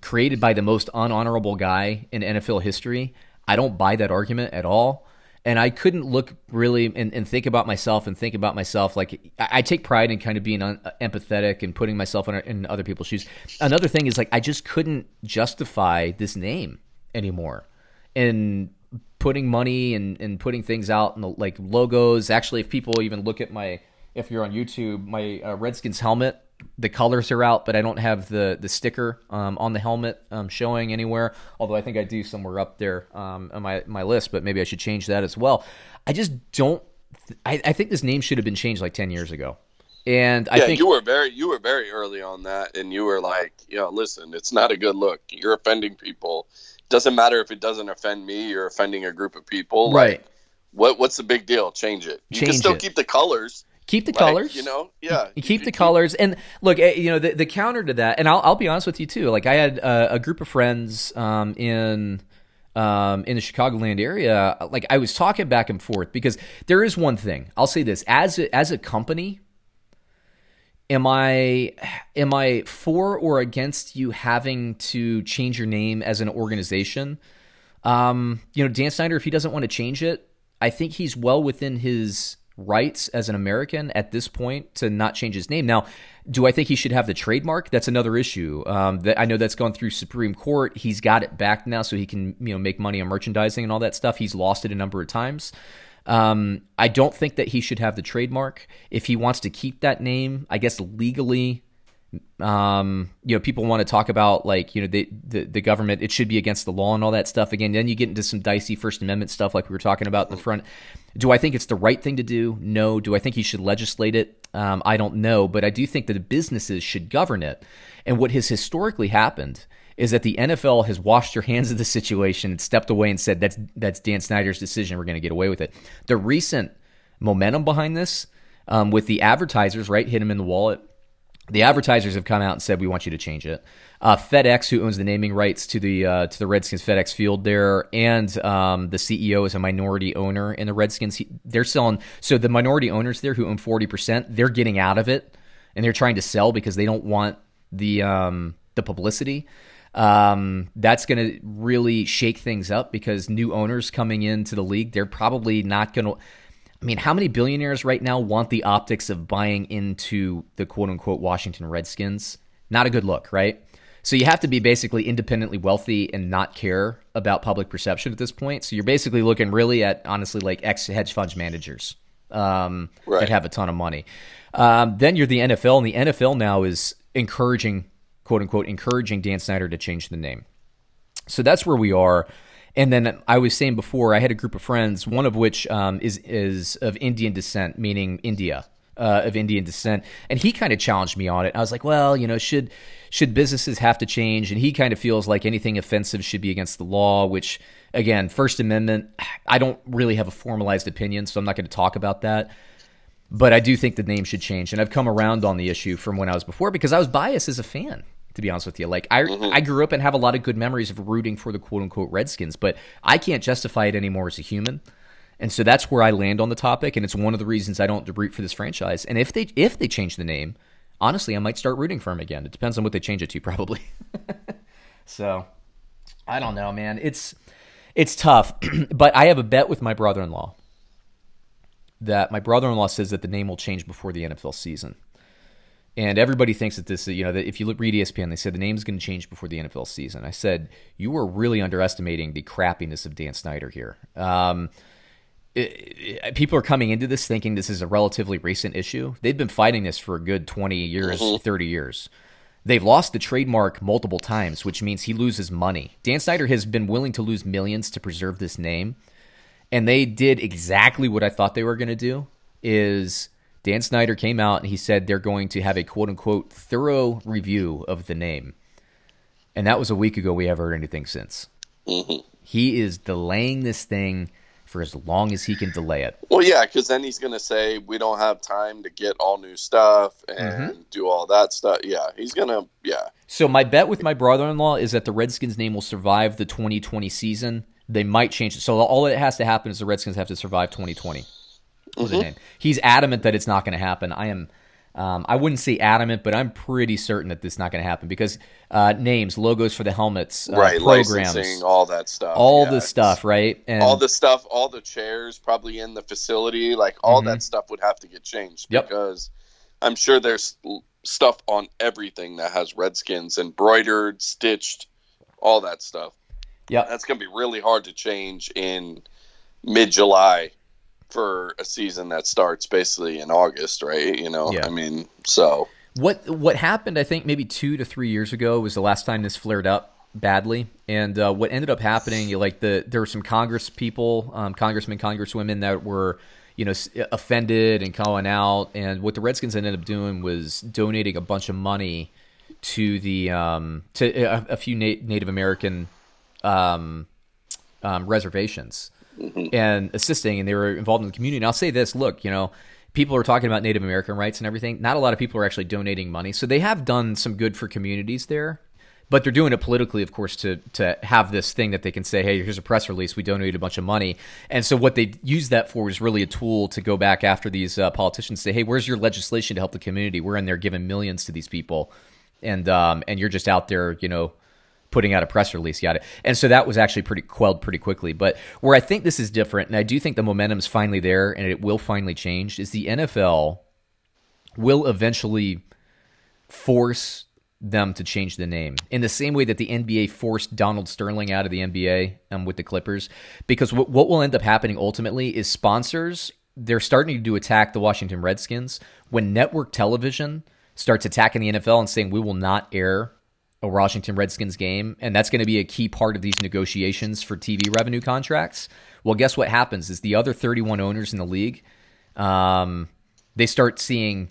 Speaker 1: created by the most unhonorable guy in NFL history. I don't buy that argument at all. And I couldn't look really and, and think about myself and think about myself. Like, I, I take pride in kind of being un- empathetic and putting myself in, in other people's shoes. Another thing is, like, I just couldn't justify this name anymore. And putting money and, and putting things out and like logos. Actually, if people even look at my, if you're on YouTube, my uh, Redskins helmet the colors are out, but I don't have the the sticker um, on the helmet um, showing anywhere. Although I think I do somewhere up there um, on my my list, but maybe I should change that as well. I just don't. I, I think this name should have been changed like ten years ago. And I
Speaker 2: yeah,
Speaker 1: think
Speaker 2: you were very you were very early on that, and you were like, you know, listen, it's not a good look. You're offending people. Doesn't matter if it doesn't offend me. You're offending a group of people.
Speaker 1: Right.
Speaker 2: Like, what what's the big deal? Change it. You
Speaker 1: Change
Speaker 2: can still
Speaker 1: it.
Speaker 2: keep the colors
Speaker 1: keep the colors.
Speaker 2: You know, yeah.
Speaker 1: Keep the colors, and look, eh, you know, the, the counter to that, and I'll, I'll be honest with you too. Like, I had a, a group of friends um, in um, in the Chicagoland area. Like, I was talking back and forth because there is one thing I'll say this as a, as a company. Am I am I for or against you having to change your name as an organization? Um, you know, Dan Snyder, if he doesn't want to change it, I think he's well within his rights as an American at this point to not change his name. Now, do I think he should have the trademark? That's another issue. Um, that I know that's gone through Supreme Court. He's got it back now, so he can you know make money on merchandising and all that stuff. He's lost it a number of times. Um, I don't think that he should have the trademark. If he wants to keep that name, I guess legally um, you know, people want to talk about like, you know, the, the, the government, it should be against the law and all that stuff. Again, then you get into some dicey First Amendment stuff like we were talking about in the front. Do I think it's the right thing to do? No. Do I think he should legislate it? Um, I don't know, but I do think that the businesses should govern it. And what has historically happened is that the NFL has washed their hands of the situation and stepped away and said that's that's Dan Snyder's decision. We're going to get away with it. The recent momentum behind this, um, with the advertisers, right, hit him in the wallet the advertisers have come out and said we want you to change it. Uh, FedEx, who owns the naming rights to the uh, to the Redskins FedEx Field there, and um, the CEO is a minority owner in the Redskins. He, they're selling. So the minority owners there who own forty percent, they're getting out of it, and they're trying to sell because they don't want the um, the publicity. Um, that's going to really shake things up because new owners coming into the league, they're probably not going to I mean, how many billionaires right now want the optics of buying into the quote unquote Washington Redskins? Not a good look, right? So you have to be basically independently wealthy and not care about public perception at this point. So you're basically looking really at honestly like ex hedge fund managers um, right. that have a ton of money. Um, then you're the NFL, and the NFL now is encouraging, quote unquote, encouraging Dan Snyder to change the name. So that's where we are. And then I was saying before, I had a group of friends, one of which um, is is of Indian descent, meaning India, uh, of Indian descent, and he kind of challenged me on it. I was like, well, you know, should should businesses have to change? And he kind of feels like anything offensive should be against the law. Which, again, First Amendment, I don't really have a formalized opinion, so I'm not going to talk about that. But I do think the name should change, and I've come around on the issue from when I was before because I was biased as a fan to be honest with you. Like I mm-hmm. I grew up and have a lot of good memories of rooting for the quote unquote Redskins, but I can't justify it anymore as a human. And so that's where I land on the topic, and it's one of the reasons I don't root for this franchise. And if they if they change the name, honestly, I might start rooting for them again. It depends on what they change it to, probably. [LAUGHS] so I don't know, man. It's it's tough, [CLEARS THROAT] but I have a bet with my brother in law that my brother in law says that the name will change before the NFL season. And everybody thinks that this, you know, that if you look read ESPN, they said the name's going to change before the NFL season. I said you were really underestimating the crappiness of Dan Snyder here. Um, it, it, people are coming into this thinking this is a relatively recent issue. They've been fighting this for a good twenty years, mm-hmm. thirty years. They've lost the trademark multiple times, which means he loses money. Dan Snyder has been willing to lose millions to preserve this name, and they did exactly what I thought they were going to do. Is Dan Snyder came out and he said they're going to have a quote unquote thorough review of the name. And that was a week ago. We haven't heard anything since. Mm-hmm. He is delaying this thing for as long as he can delay it.
Speaker 2: Well, yeah, because then he's going to say we don't have time to get all new stuff and mm-hmm. do all that stuff. Yeah, he's going to, yeah.
Speaker 1: So my bet with my brother-in-law is that the Redskins name will survive the 2020 season. They might change it. So all that has to happen is the Redskins have to survive 2020 was mm-hmm. name. He's adamant that it's not going to happen. I am. Um, I wouldn't say adamant, but I'm pretty certain that this is not going to happen because uh, names, logos for the helmets, uh,
Speaker 2: right,
Speaker 1: programs,
Speaker 2: all that stuff,
Speaker 1: all yeah, the stuff, right,
Speaker 2: and all the stuff, all the chairs probably in the facility, like all mm-hmm. that stuff would have to get changed yep. because I'm sure there's stuff on everything that has Redskins embroidered, stitched, all that stuff.
Speaker 1: Yeah,
Speaker 2: that's going to be really hard to change in mid July for a season that starts basically in August, right? You know, yeah. I mean, so
Speaker 1: what what happened? I think maybe two to three years ago was the last time this flared up badly. And uh, what ended up happening, like the there were some Congress people, um, congressmen, congresswomen that were you know offended and calling out. And what the Redskins ended up doing was donating a bunch of money to the um, to a, a few Na- Native American um, um reservations mm-hmm. and assisting, and they were involved in the community. And I'll say this: look, you know, people are talking about Native American rights and everything. Not a lot of people are actually donating money, so they have done some good for communities there. But they're doing it politically, of course, to to have this thing that they can say, "Hey, here's a press release. We donated a bunch of money." And so what they use that for is really a tool to go back after these uh, politicians, say, "Hey, where's your legislation to help the community? We're in there giving millions to these people, and um, and you're just out there, you know." Putting out a press release yada and so that was actually pretty quelled pretty quickly but where i think this is different and i do think the momentum's finally there and it will finally change is the nfl will eventually force them to change the name in the same way that the NBA forced Donald Sterling out of the NBA um, with the Clippers. Because w- what will end up happening ultimately is sponsors, they're starting to attack the Washington Redskins. When network television starts attacking the NFL and saying, we will not air a Washington Redskins game, and that's going to be a key part of these negotiations for TV revenue contracts. Well, guess what happens is the other 31 owners in the league, um, they start seeing,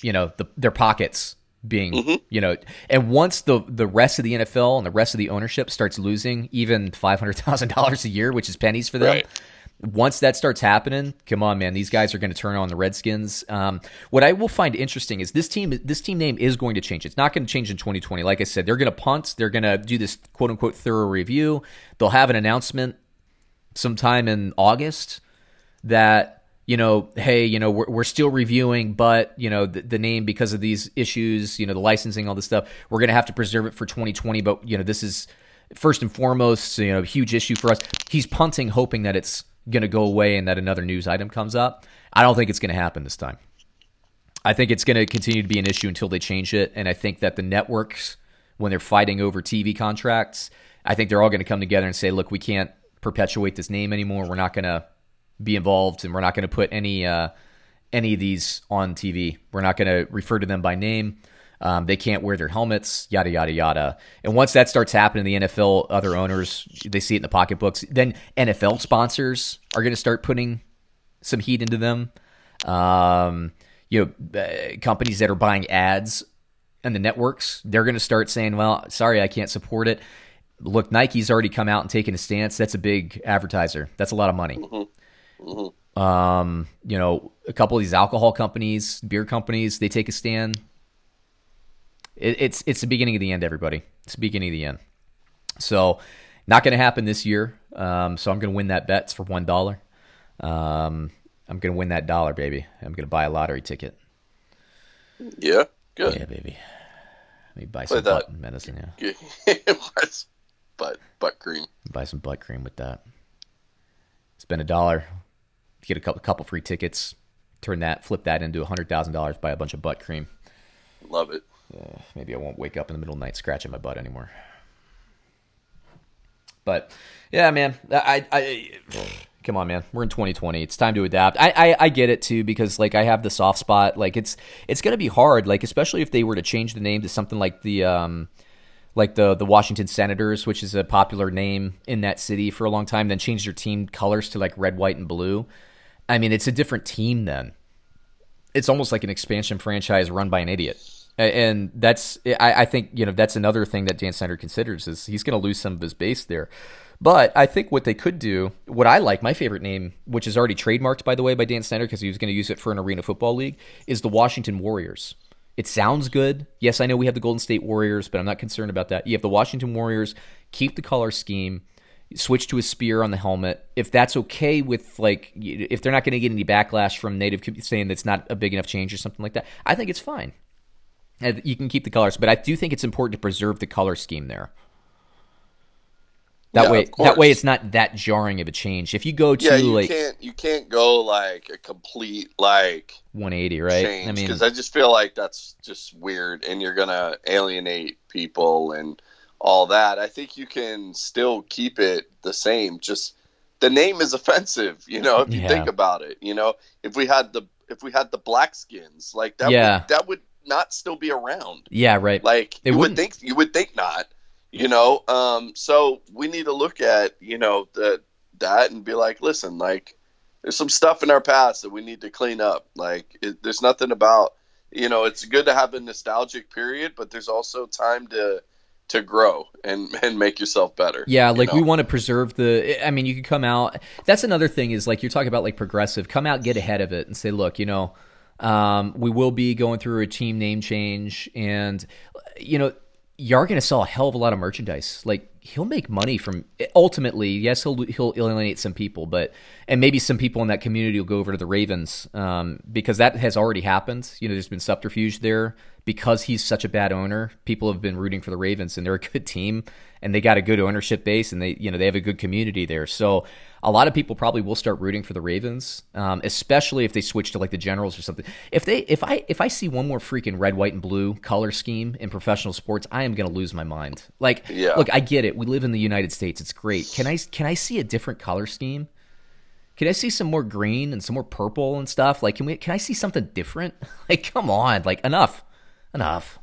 Speaker 1: you know, the, their pockets being, mm-hmm. you know, and once the the rest of the NFL and the rest of the ownership starts losing even five hundred thousand dollars a year, which is pennies for them. Right. Once that starts happening, come on, man, these guys are going to turn on the Redskins. Um, what I will find interesting is this team. This team name is going to change. It's not going to change in 2020. Like I said, they're going to punt. They're going to do this quote unquote thorough review. They'll have an announcement sometime in August that you know, hey, you know, we're, we're still reviewing, but, you know, the, the, name because of these issues, you know, the licensing, all this stuff, we're going to have to preserve it for 2020. But, you know, this is first and foremost, you know, a huge issue for us. He's punting, hoping that it's going to go away and that another news item comes up. I don't think it's going to happen this time. I think it's going to continue to be an issue until they change it. And I think that the networks, when they're fighting over TV contracts, I think they're all going to come together and say, look, we can't perpetuate this name anymore. We're not going to be involved, and we're not going to put any uh, any of these on TV. We're not going to refer to them by name. Um, they can't wear their helmets, yada yada yada. And once that starts happening, the NFL other owners they see it in the pocketbooks. Then NFL sponsors are going to start putting some heat into them. Um, you know, uh, companies that are buying ads and the networks, they're going to start saying, "Well, sorry, I can't support it." Look, Nike's already come out and taken a stance. That's a big advertiser. That's a lot of money. Mm-hmm. Mm-hmm. Um, you know, a couple of these alcohol companies, beer companies, they take a stand. It, it's it's the beginning of the end, everybody. It's the beginning of the end. So, not going to happen this year. Um, so I'm going to win that bet for one dollar. Um, I'm going to win that dollar, baby. I'm going to buy a lottery ticket.
Speaker 2: Yeah, good.
Speaker 1: Yeah, baby. Let me buy some butt medicine. Yeah. [LAUGHS]
Speaker 2: butt butt cream.
Speaker 1: Buy some butt cream with that. Spend a dollar get a couple, couple free tickets, turn that, flip that into a hundred thousand dollars, buy a bunch of butt cream.
Speaker 2: Love it.
Speaker 1: Uh, maybe I won't wake up in the middle of the night scratching my butt anymore. But yeah, man, I, I, come on, man, we're in 2020. It's time to adapt. I, I, I get it too because like I have the soft spot. Like it's, it's gonna be hard. Like especially if they were to change the name to something like the, um, like the the Washington Senators, which is a popular name in that city for a long time, then change their team colors to like red, white, and blue. I mean, it's a different team then. It's almost like an expansion franchise run by an idiot. And that's, I, I think, you know, that's another thing that Dan Snyder considers is he's going to lose some of his base there. But I think what they could do, what I like, my favorite name, which is already trademarked, by the way, by Dan Snyder, because he was going to use it for an Arena Football League, is the Washington Warriors. It sounds good. Yes, I know we have the Golden State Warriors, but I'm not concerned about that. You have the Washington Warriors, keep the color scheme switch to a spear on the helmet. If that's okay with like, if they're not going to get any backlash from native saying that's not a big enough change or something like that, I think it's fine. You can keep the colors, but I do think it's important to preserve the color scheme there. That yeah, way, that way, it's not that jarring of a change. If you go to
Speaker 2: yeah, you
Speaker 1: like,
Speaker 2: can't you can't go like a complete like
Speaker 1: 180, right?
Speaker 2: Change, I mean, because I just feel like that's just weird, and you're gonna alienate people and all that. I think you can still keep it the same. Just the name is [LAUGHS] offensive, you know, if you yeah. think about it. You know, if we had the if we had the black skins, like that yeah. would that would not still be around.
Speaker 1: Yeah, right.
Speaker 2: Like it you wouldn't. would think you would think not. You know, um, so we need to look at, you know, the that and be like, listen, like there's some stuff in our past that we need to clean up. Like it, there's nothing about, you know, it's good to have a nostalgic period, but there's also time to to grow and [LAUGHS] and make yourself better.
Speaker 1: Yeah, like
Speaker 2: you know?
Speaker 1: we want to preserve the. I mean, you could come out. That's another thing is like you're talking about like progressive. Come out, get ahead of it, and say, look, you know, um, we will be going through a team name change, and you know, you're going to sell a hell of a lot of merchandise. Like he'll make money from ultimately. Yes, he'll he'll alienate some people, but and maybe some people in that community will go over to the Ravens um, because that has already happened. You know, there's been subterfuge there because he's such a bad owner. People have been rooting for the Ravens, and they're a good team, and they got a good ownership base, and they you know they have a good community there. So a lot of people probably will start rooting for the Ravens, um, especially if they switch to like the Generals or something. If they if I if I see one more freaking red, white, and blue color scheme in professional sports, I am going to lose my mind. Like,
Speaker 2: Yeah.
Speaker 1: look, I get it. We live in the United States. It's great. Can I can I see a different color scheme? Can I see some more green and some more purple and stuff? Like, can we? Can I see something different? [LAUGHS] Like, come on! Like, enough, enough.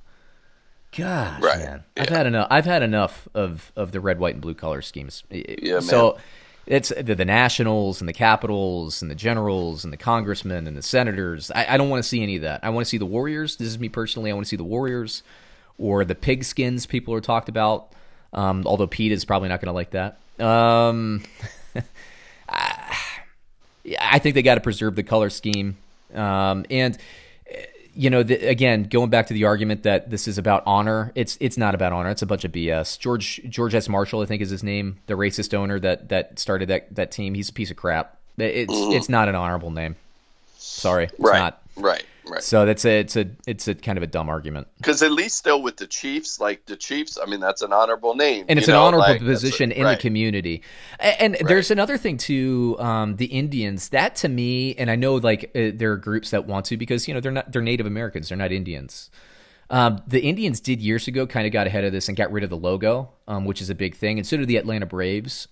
Speaker 1: Gosh,
Speaker 2: Right.
Speaker 1: man, I've had enough. I've had enough of of the red, white, and blue color schemes.
Speaker 2: Yeah,
Speaker 1: So it's the, the Nationals and the Capitals and the Generals and the Congressmen and the Senators. I, I don't want to see any of that. I want to see the Warriors. This is me personally. I want to see the Warriors or the pigskins people are talked about. Um, although Pete is probably not going to like that. Um, [LAUGHS] yeah, I think they got to preserve the color scheme. Um, and you know, the, again, going back to the argument that this is about honor, it's it's not about honor. It's a bunch of BS. George George S. Marshall, I think, is his name, the racist owner that that started that that team. He's a piece of crap. It's mm-hmm. it's not an honorable name. Sorry, it's
Speaker 2: right,
Speaker 1: not.
Speaker 2: right, right.
Speaker 1: So that's a it's a it's a kind of a dumb argument.
Speaker 2: Because at least still with the Chiefs, like the Chiefs, I mean that's an honorable name,
Speaker 1: and it's an
Speaker 2: know,
Speaker 1: honorable
Speaker 2: like,
Speaker 1: position
Speaker 2: a-
Speaker 1: in
Speaker 2: right.
Speaker 1: the community. A- And, there's another thing too, um, the Indians. That to me, and I know like uh, there are groups that want to because you know they're not they're Native Americans, they're not Indians. Um, the Indians did years ago kind of got ahead of this and got rid of the logo, um, which is a big thing, and so did the Atlanta Braves.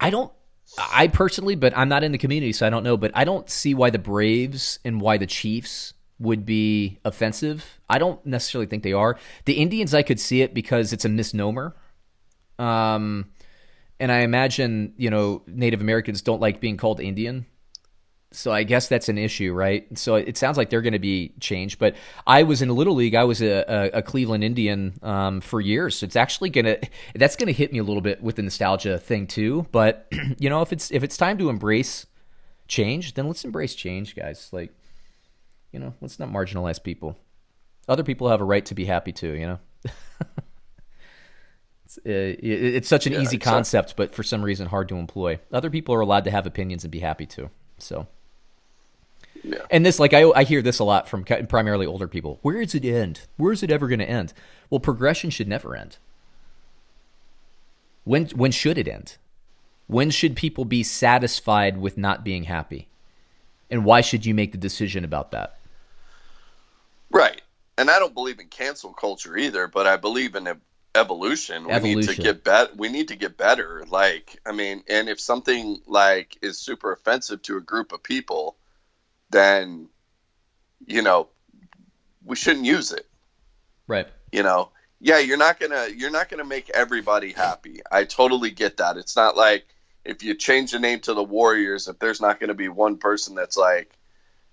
Speaker 1: I don't. I personally, but I'm not in the community, so I don't know. But I don't see why the Braves and why the Chiefs would be offensive. I don't necessarily think they are. The Indians, I could see it because it's a misnomer. Um, and I imagine you know Native Americans don't like being called Indian, so I guess that's an issue, right? So it sounds like they're going to be changed. But I was in a little league. I was a, a, a Cleveland Indian um, for years. So it's actually gonna that's gonna hit me a little bit with the nostalgia thing too. But [CLEARS THROAT] you know, if it's if it's time to embrace change, then let's embrace change, guys. Like you know, let's not marginalize people. Other people have a right to be happy too. You know. [LAUGHS] It's, uh, it- it's such an
Speaker 2: Yeah,
Speaker 1: easy concept, but for some reason hard to employ. Other people are allowed to have opinions and be happy too. So,
Speaker 2: Yeah.
Speaker 1: and this, like I, I hear this a lot from primarily older people. Where does it end? Where is it ever going to end? Well, progression should never end. When when should it end? When should people be satisfied with not being happy? And why should you make the decision about that?
Speaker 2: Right. And I don't believe in cancel culture either, but I believe in ev- evolution. We need to get better. We need to get better. Like, I mean, and if something like is super offensive to a group of people, then you know, we shouldn't use it.
Speaker 1: Right.
Speaker 2: You know, yeah, you're not gonna you're not gonna make everybody happy. I totally get that. It's not like if you change the name to the Warriors, if there's not gonna be one person that's like,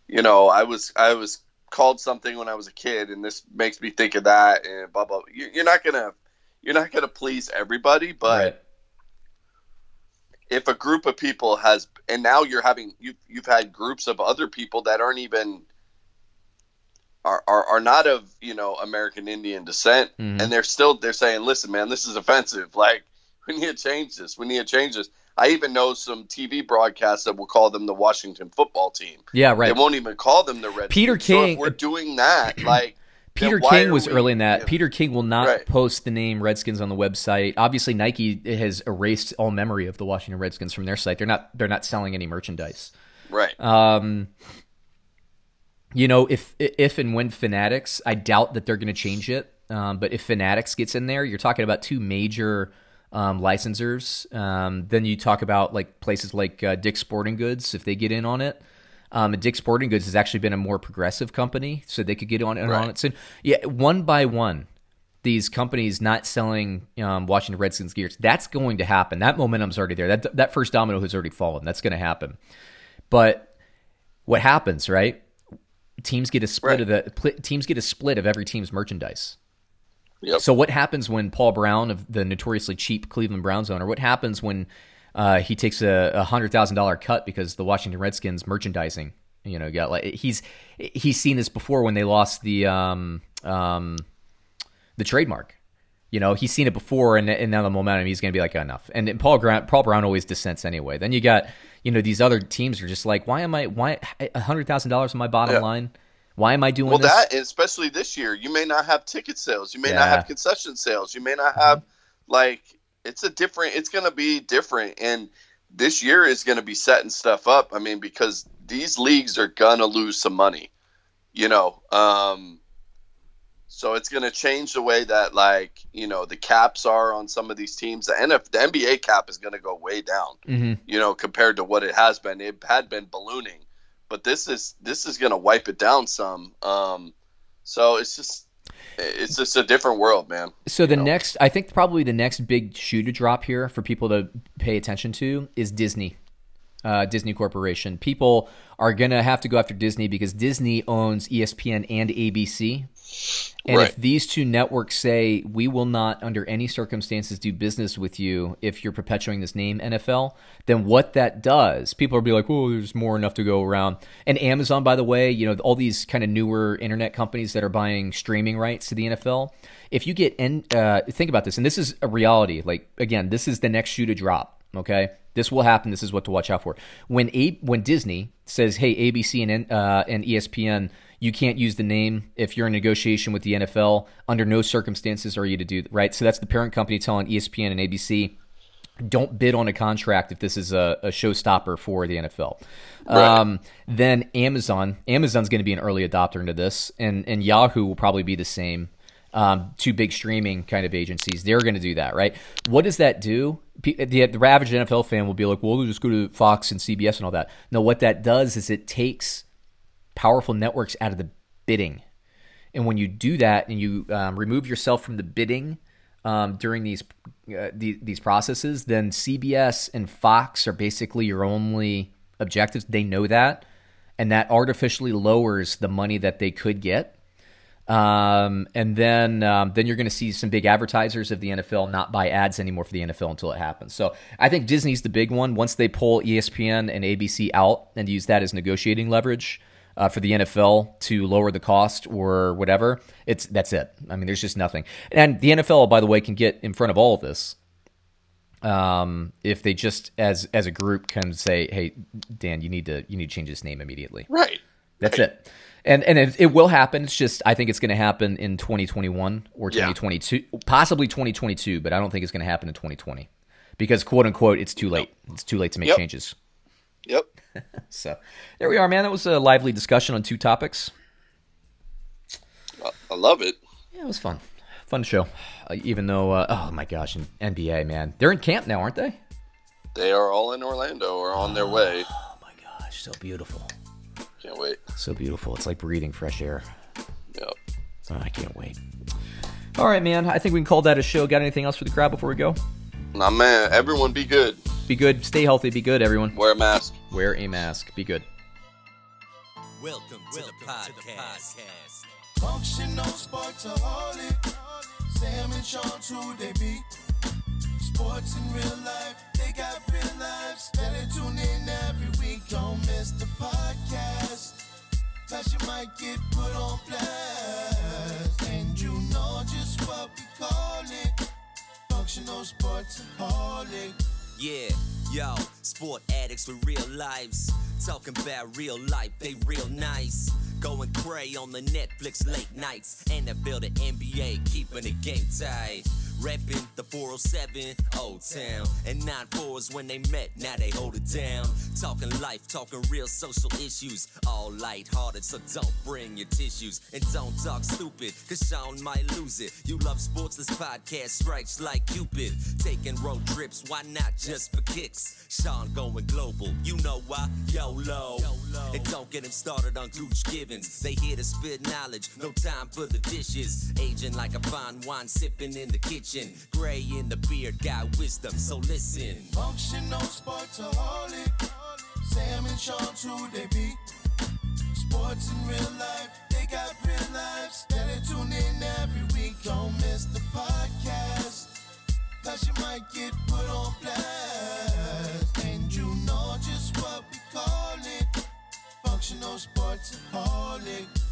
Speaker 2: you know, I was I was called something when I was a kid, and this makes me think of that, and blah blah. You're you're not gonna you're not gonna please everybody, but
Speaker 1: right.
Speaker 2: If a group of people has and now you're having you've, you've had groups of other people that aren't even are, are, are not of you know American Indian descent
Speaker 1: Mhm.
Speaker 2: and they're still they're saying listen man this is offensive like [LAUGHS] we need to change this we need to change this I even know some TV broadcasts that will call them the Washington football team
Speaker 1: Yeah. Right.
Speaker 2: they won't even call them the Red
Speaker 1: Peter
Speaker 2: So
Speaker 1: King-
Speaker 2: we're doing that [CLEARS THROAT] like
Speaker 1: Peter King was
Speaker 2: we-
Speaker 1: early in that.
Speaker 2: yeah.
Speaker 1: Peter King will not
Speaker 2: Right.
Speaker 1: post the name Redskins on the website. Obviously, Nike has erased all memory of the Washington Redskins from their site. They're not they're not selling any merchandise.
Speaker 2: right
Speaker 1: Um, you know, if if and when Fanatics, I doubt that they're going to change it. Um, but if Fanatics gets in there, you're talking about two major um, licensors. Um, then you talk about like places like uh, Dick's Sporting Goods if they get in on it. Um, and Dick's Sporting Goods has actually been a more progressive company, so they could get on, on
Speaker 2: Right.
Speaker 1: it soon. Yeah, one by one, these companies not selling um, Washington Redskins gears. That's going to happen. That momentum's already there. That that first domino has already fallen. That's going to happen. But what happens, right? Teams get a split
Speaker 2: Right.
Speaker 1: of the pl- teams get a split of every team's merchandise.
Speaker 2: Yep.
Speaker 1: So what happens when Paul Brown of the notoriously cheap Cleveland Browns owner? What happens when uh, he takes a, a hundred thousand dollar cut because the Washington Redskins merchandising? You know, got like he's he's seen this before when they lost the um, um, the trademark. You know, he's seen it before, and, and now the momentum, he's going to be like, enough. And, and Paul Brown, Paul Brown always dissents anyway. Then you got, you know, these other teams are just like, why am I, why a hundred thousand dollars on my bottom
Speaker 2: Yeah.
Speaker 1: line? Why am I doing
Speaker 2: Well,
Speaker 1: this?
Speaker 2: that especially this year, you may not have ticket sales. You may not
Speaker 1: Yeah. Mm-hmm.
Speaker 2: have concession sales. You may not have like it's a different. It's going to be different, and this year is going to be setting stuff up. I mean, because these leagues are going to lose some money, you know. Um, so it's going to change the way that like you know the caps are on some of these teams. The NF, the NBA cap is going to go way down
Speaker 1: Mhm.
Speaker 2: you know, compared to what it has been. It had been ballooning, but this is this is going to wipe it down some. Um, so it's just it's just a different world, man.
Speaker 1: So the
Speaker 2: know.
Speaker 1: next, I think probably the next big shoe to drop here for people to pay attention to is Disney, uh, Disney Corporation. People are gonna have to go after Disney because Disney owns ESPN and ABC. And
Speaker 2: Right.
Speaker 1: if these two networks say we will not, under any circumstances, do business with you if you're perpetuating this name NFL, then what that does, people will be like, "Oh, there's more enough to go around." And Amazon, by the way, you know all these kind of newer internet companies that are buying streaming rights to the NFL. If you get in, uh, think about this, and this is a reality. Like again, this is the next shoe to drop. Okay, this will happen. This is what to watch out for. When a when Disney says, "Hey, ABC and uh, and ESPN." you can't use the name if you're in negotiation with the NFL. Under no circumstances are you to do right. So that's the parent company telling ESPN and ABC, don't bid on a contract if this is a, a showstopper for the NFL.
Speaker 2: Right.
Speaker 1: Um, then Amazon, Amazon's going to be an early adopter into this, and and Yahoo will probably be the same. Um, two big streaming kind of agencies, they're going to do that, right? What does that do? The, the average NFL fan will be like, well, they'll just go to Fox and CBS and all that. No, what that does is it takes powerful networks out of the bidding. And when you do that and you um, remove yourself from the bidding um, during these, uh, the, these processes, then CBS and Fox are basically your only objectives. They know that, and that artificially lowers the money that they could get. Um, and then um, then you're going to see some big advertisers of the NFL not buy ads anymore for the NFL until it happens. So I think Disney's the big one. Once they pull ESPN and ABC out and use that as negotiating leverage uh, for the NFL to lower the cost or whatever, it's that's it. I mean, there's just nothing. And the NFL, by the way, can get in front of all of this um, if they just as as a group can say, "Hey, Dan, you need to you need to change this name immediately."
Speaker 2: Right.
Speaker 1: That's it. And and it, it will happen. It's just I think it's going to happen in 2021 or
Speaker 2: Yeah.
Speaker 1: 2022, possibly 2022, but I don't think it's going to happen in 2020 because quote unquote it's too late. It's too late to make
Speaker 2: Yep.
Speaker 1: changes.
Speaker 2: Yep. [LAUGHS]
Speaker 1: So there we are, man. That was a lively discussion on two topics.
Speaker 2: I- love it.
Speaker 1: Yeah, it was fun. Fun show. Uh, even though, uh, oh my gosh, NBA, man, they're in camp now, aren't they?
Speaker 2: They are all in Orlando or on their way. [SIGHS]
Speaker 1: Oh my gosh, so beautiful,
Speaker 2: Can't wait.
Speaker 1: so beautiful. It's like breathing fresh air.
Speaker 2: Yep.
Speaker 1: Oh, I can't wait. All right, man. I think we can call that a show. Got anything else for the crowd before we go?
Speaker 2: Nah, man. Everyone, be good.
Speaker 1: Be good. Stay healthy. Be good, everyone.
Speaker 2: Wear a mask.
Speaker 1: Wear a mask. Be good.
Speaker 3: Welcome, to, the podcast.
Speaker 4: Functional sportsaholic. Sam and Sean, who they be. Sports in real life, they got real lives. Better tune in every week, don't miss the podcast. Cause you might get put on blast. And you know just what we call it. Functional sportsaholic.
Speaker 3: Yeah, yo, sport addicts with real lives. Talking about real life, they real nice. Going cray on the Netflix late nights. And they build to NBA, keeping the game tight. Reppin' the 407 Old Town. And 9 4s when they met, now they hold it down. Talking life, talking real social issues. All lighthearted, so don't bring your tissues. And don't talk stupid, cause Sean might lose it. You love sports, this podcast strikes like Cupid. Taking road trips, why not just for kicks? Sean going global, you know why? YOLO. And don't get him started on Gooch Givens. They here to spit knowledge, no time for the dishes. Aging like a fine wine, sipping in the kitchen. Gray in the beard, got wisdom, so listen.
Speaker 4: Functional sportsaholic. Sam and Sean, who they be. Sports in real life, they got real lives. Better tune in every week, don't miss the podcast. Cause you might get put on blast. functional sportsaholic.